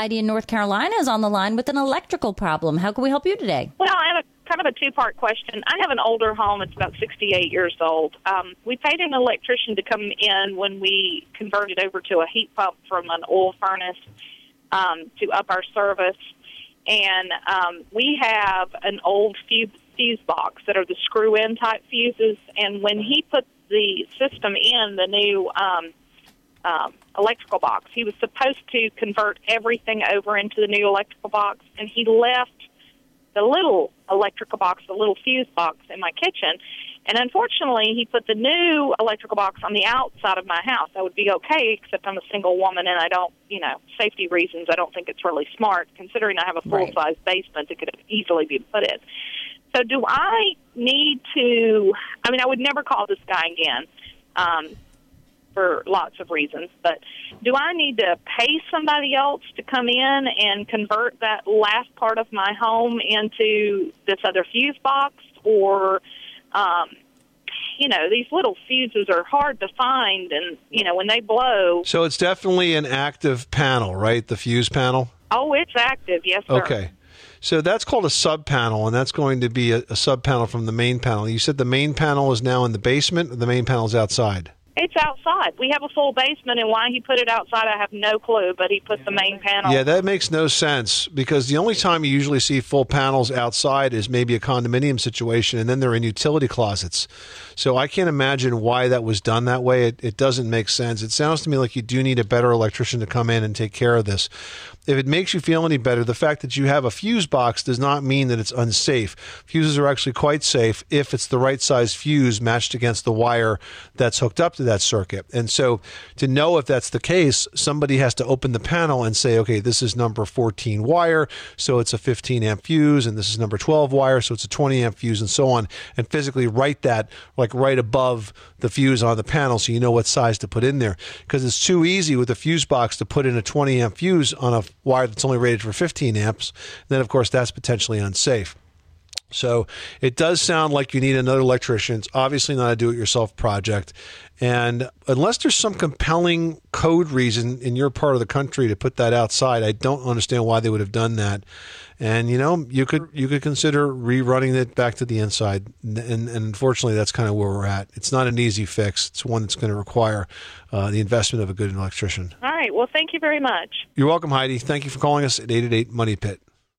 Heidi in North Carolina is on the line with an electrical problem. How can we help you today? Well, I have a kind of a two part question. I have an older home. It's about 68 years old. Um, we paid an electrician to come in when we converted over to a heat pump from an oil furnace um, to up our service. And um, we have an old fuse, box that are the screw in type fuses. And when he put the system in, the new um, um, electrical box, he was supposed to convert everything over into the new electrical box, and he left the little electrical box, the little fuse box in my kitchen. And unfortunately, he put the new electrical box on the outside of my house. I would be okay, except I'm a single woman and I don't, you know, safety reasons, I don't think it's really smart, considering I have a full size basement that could easily be put in. So, do I need to? I mean, I would never call this guy again. Um, for lots of reasons. But do I need to pay somebody else to come in and convert that last part of my home into this other fuse box? Or, um, you know, these little fuses are hard to find, and, you know, when they blow. So it's definitely an active panel, right? The fuse panel? Oh, it's active, yes, sir. Okay. So that's called a sub panel, and that's going to be a, a sub panel from the main panel. You said the main panel is now in the basement, or the main panel is outside? It's outside. We have a full basement, and why he put it outside, I have no clue. But he put the main panel. Yeah, that makes no sense because the only time you usually see full panels outside is maybe a condominium situation, and then they're in utility closets. So I can't imagine why that was done that way. It, it doesn't make sense. It sounds to me like you do need a better electrician to come in and take care of this. If it makes you feel any better, the fact that you have a fuse box does not mean that it's unsafe. Fuses are actually quite safe if it's the right size fuse matched against the wire that's hooked up to that circuit. And so to know if that's the case, somebody has to open the panel and say, okay, this is number 14 wire, so it's a 15 amp fuse, and this is number 12 wire, so it's a 20 amp fuse, and so on, and physically write that like right above the fuse on the panel so you know what size to put in there. Because it's too easy with a fuse box to put in a 20 amp fuse on a wire that's only rated for 15 amps. Then, of course, that's potentially unsafe. So it does sound like you need another electrician. It's obviously not a do it yourself project. And unless there's some compelling code reason in your part of the country to put that outside, I don't understand why they would have done that. And you know, you could you could consider rerunning it back to the inside. And, and unfortunately, that's kind of where we're at. It's not an easy fix. It's one that's going to require uh, the investment of a good electrician. All right. Well, thank you very much. You're welcome, Heidi. Thank you for calling us at 888 Money Pit.